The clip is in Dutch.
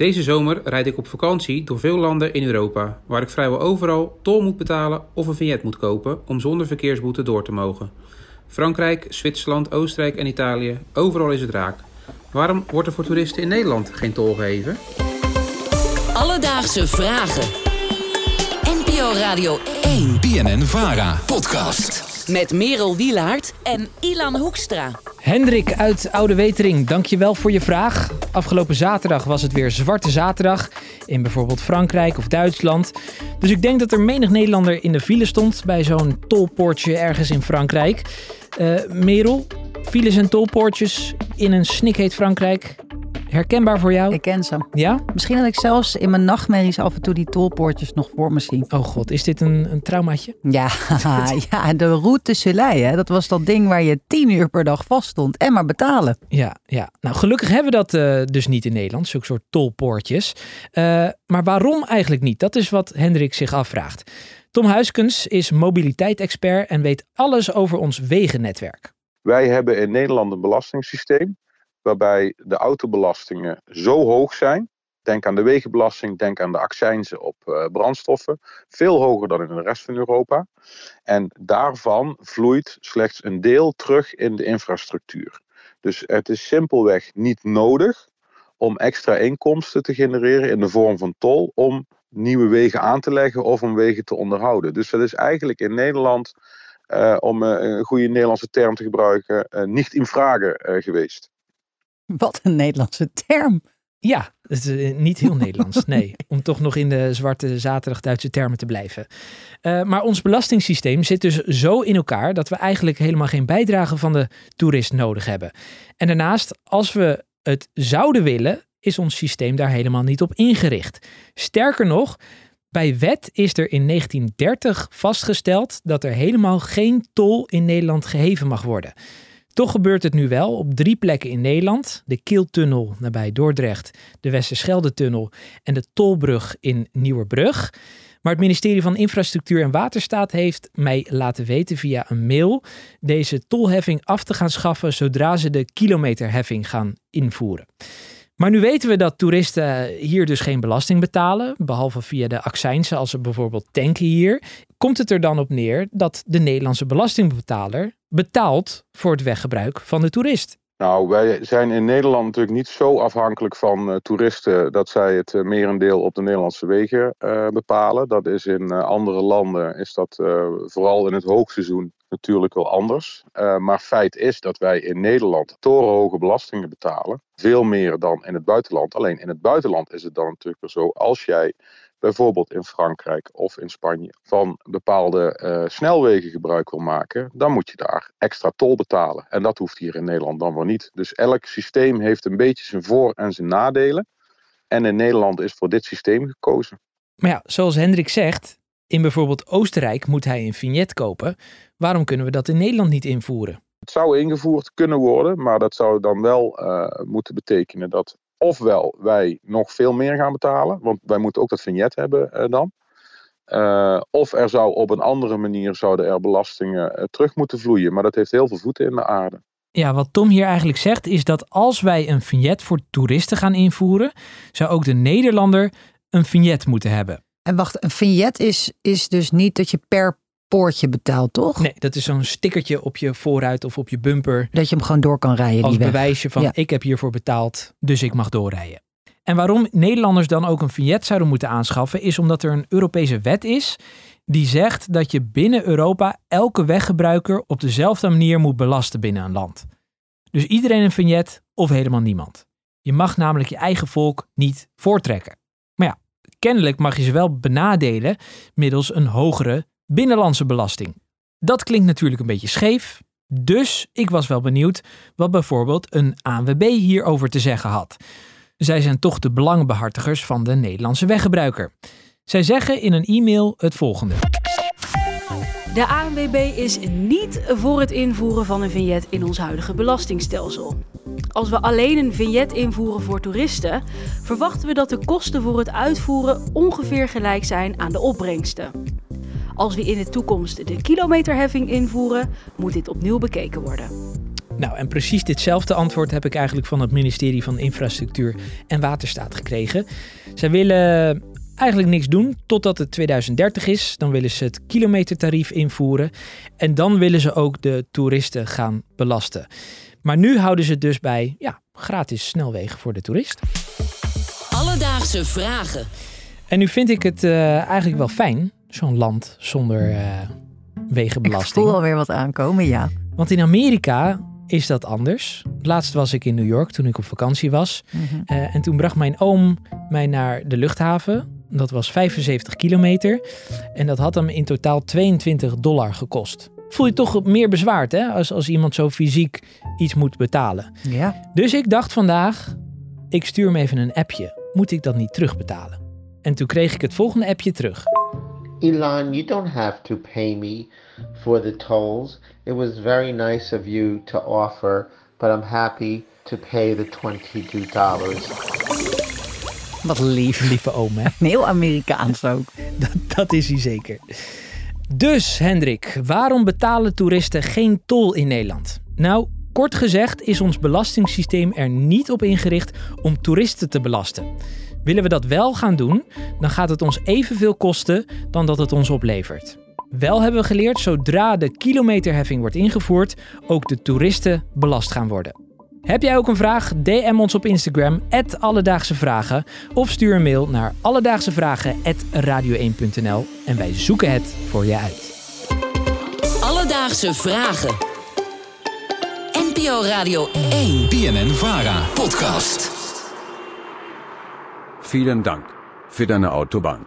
Deze zomer rijd ik op vakantie door veel landen in Europa, waar ik vrijwel overal tol moet betalen of een vignet moet kopen om zonder verkeersboete door te mogen. Frankrijk, Zwitserland, Oostenrijk en Italië, overal is het raak. Waarom wordt er voor toeristen in Nederland geen tol gegeven? Alledaagse vragen. NPO Radio 1 BNN Vara podcast. met Merel Wielaert en Ilan Hoekstra. Hendrik uit Oude Wetering, dankjewel voor je vraag. Afgelopen zaterdag was het weer Zwarte Zaterdag in bijvoorbeeld Frankrijk of Duitsland. Dus ik denk dat er menig Nederlander in de file stond bij zo'n tolpoortje ergens in Frankrijk. Eh Merel, files en tolpoortjes in een snikheet Frankrijk. Herkenbaar voor jou? Ik ken ze. Ja? Misschien dat ik zelfs in mijn nachtmerries af en toe die tolpoortjes nog voor me zie. Oh god, is dit een, een traumaatje? Ja, ja de route de Soleil, hè? dat was dat ding waar je tien uur per dag vast stond en maar betalen. Ja, ja. Nou, gelukkig hebben we dat eh, dus niet in Nederland, zulke soort tolpoortjes. Eh, maar waarom eigenlijk niet? Dat is wat Hendrik zich afvraagt. Tom Huiskens is mobiliteit-expert en weet alles over ons wegennetwerk. Wij hebben in Nederland een belastingssysteem waarbij de autobelastingen zo hoog zijn. Denk aan de wegenbelasting, denk aan de accijnzen op uh, brandstoffen. Veel hoger dan in de rest van Europa. En daarvan vloeit slechts een deel terug in de infrastructuur. Dus het is simpelweg niet nodig om extra inkomsten te genereren in de vorm van tol om nieuwe wegen aan te leggen of om wegen te onderhouden. Dus dat is eigenlijk in Nederland, uh, om uh, een goede Nederlandse term te gebruiken, niet in vragen geweest. Wat een Nederlandse term. Ja, het is niet heel Nederlands, nee. Om toch nog in de zwarte zaterdag Duitse termen te blijven. Uh, maar ons belastingssysteem zit dus zo in elkaar dat we eigenlijk helemaal geen bijdrage van de toerist nodig hebben. En daarnaast, als we het zouden willen, is ons systeem daar helemaal niet op ingericht. Sterker nog, bij wet is er in 1930 vastgesteld dat er helemaal geen tol in Nederland geheven mag worden. Toch gebeurt het nu wel op drie plekken in Nederland. De Kieltunnel nabij Dordrecht, de Westerschelde-tunnel en de Tolbrug in Nieuwerbrug. Maar het ministerie van Infrastructuur en Waterstaat heeft mij laten weten via een mail deze tolheffing af te gaan schaffen zodra ze de kilometerheffing gaan invoeren. Maar nu weten we dat toeristen hier dus geen belasting betalen, behalve via de accijnsen als ze bijvoorbeeld tanken hier. Komt het er dan op neer dat de Nederlandse belastingbetaler betaalt voor het weggebruik van de toerist? Nou, wij zijn in Nederland natuurlijk niet zo afhankelijk van uh, toeristen dat zij het uh, merendeel op de Nederlandse wegen uh, bepalen. Dat is in andere landen, is dat vooral in het hoogseizoen natuurlijk wel anders. maar feit is dat wij in Nederland torenhoge belastingen betalen. Veel meer dan in het buitenland. Alleen in het buitenland is het dan natuurlijk zo, als jij bijvoorbeeld in Frankrijk of in Spanje, van bepaalde uh, snelwegen gebruik wil maken, dan moet je daar extra tol betalen. En dat hoeft hier in Nederland dan weer niet. Dus elk systeem heeft een beetje zijn voor- en zijn nadelen. En in Nederland is voor dit systeem gekozen. Maar ja, zoals Hendrik zegt, in bijvoorbeeld Oostenrijk moet hij een vignet kopen. Waarom kunnen we dat in Nederland niet invoeren? Het zou ingevoerd kunnen worden, maar dat zou dan wel uh, moeten betekenen dat ofwel wij nog veel meer gaan betalen, want wij moeten ook dat vignet hebben uh, dan. Uh, of er zou op een andere manier zouden er belastingen uh, terug moeten vloeien. Maar dat heeft heel veel voeten in de aarde. Ja, wat Tom hier eigenlijk zegt is dat als wij een vignet voor toeristen gaan invoeren, zou ook de Nederlander een vignet moeten hebben. En wacht, een vignet is, is dus niet dat je per poortje betaalt, toch? Nee, dat is zo'n stickertje op je voorruit of op je bumper. Dat je hem gewoon door kan rijden. Als die bewijsje van Ja. ik heb hiervoor betaald, dus ik mag doorrijden. En waarom Nederlanders dan ook een vignet zouden moeten aanschaffen, is omdat er een Europese wet is die zegt dat je binnen Europa elke weggebruiker op dezelfde manier moet belasten binnen een land. Dus iedereen een vignet of helemaal niemand. Je mag namelijk je eigen volk niet voortrekken. Maar ja, kennelijk mag je ze wel benadelen middels een hogere binnenlandse belasting. Dat klinkt natuurlijk een beetje scheef, dus ik was wel benieuwd wat bijvoorbeeld een ANWB hierover te zeggen had. Zij zijn toch de belangenbehartigers van de Nederlandse weggebruiker. Zij zeggen in een e-mail het volgende. De ANWB is niet voor het invoeren van een vignet in ons huidige belastingstelsel. Als we alleen een vignet invoeren voor toeristen, verwachten we dat de kosten voor het uitvoeren ongeveer gelijk zijn aan de opbrengsten. Als we in de toekomst de kilometerheffing invoeren, moet dit opnieuw bekeken worden. Nou, en precies ditzelfde antwoord heb ik eigenlijk van het ministerie van Infrastructuur en Waterstaat gekregen. Zij willen eigenlijk niks doen totdat het 2030 is. Dan willen ze het kilometertarief invoeren. En dan willen ze ook de toeristen gaan belasten. Maar nu houden ze het dus bij ja, gratis snelwegen voor de toerist. Alledaagse vragen. En nu vind ik het eh, eigenlijk wel fijn, zo'n land zonder eh, Ik wegenbelasting. voel alweer wat aankomen, ja. Want in Amerika is dat anders. Laatst was ik in New York toen ik op vakantie was. Mhm. Eh, en toen bracht mijn oom mij naar de luchthaven. Dat was 75 kilometer. En dat had hem in totaal 22 dollar gekost. Voel je toch meer bezwaard hè? Als, als iemand zo fysiek iets moet betalen. Ja. Dus ik dacht vandaag, ik stuur hem even een appje. Moet ik dat niet terugbetalen? En toen kreeg ik het volgende appje terug. Elon, you don't have to pay me for the tolls. It was very nice of you to offer, but I'm happy to pay the $22. Wat lief. Lieve oom, hè? Heel Amerikaans ook. Dat, dat is hij zeker. Dus, Hendrik, waarom betalen toeristen geen tol in Nederland? Nou, kort gezegd is ons belastingssysteem er niet op ingericht om toeristen te belasten. Willen we dat wel gaan doen, dan gaat het ons evenveel kosten dan dat het ons oplevert. Wel hebben we geleerd, zodra de kilometerheffing wordt ingevoerd, ook de toeristen belast gaan worden. Heb jij ook een vraag? DM ons op Instagram, Alledaagse Vragen. Of stuur een mail naar alledaagsevragen.radio1.nl en wij zoeken het voor je uit. Alledaagse vragen. NPO Radio 1. BNN Vara Podcast. Vielen Dank für deine Autobahn.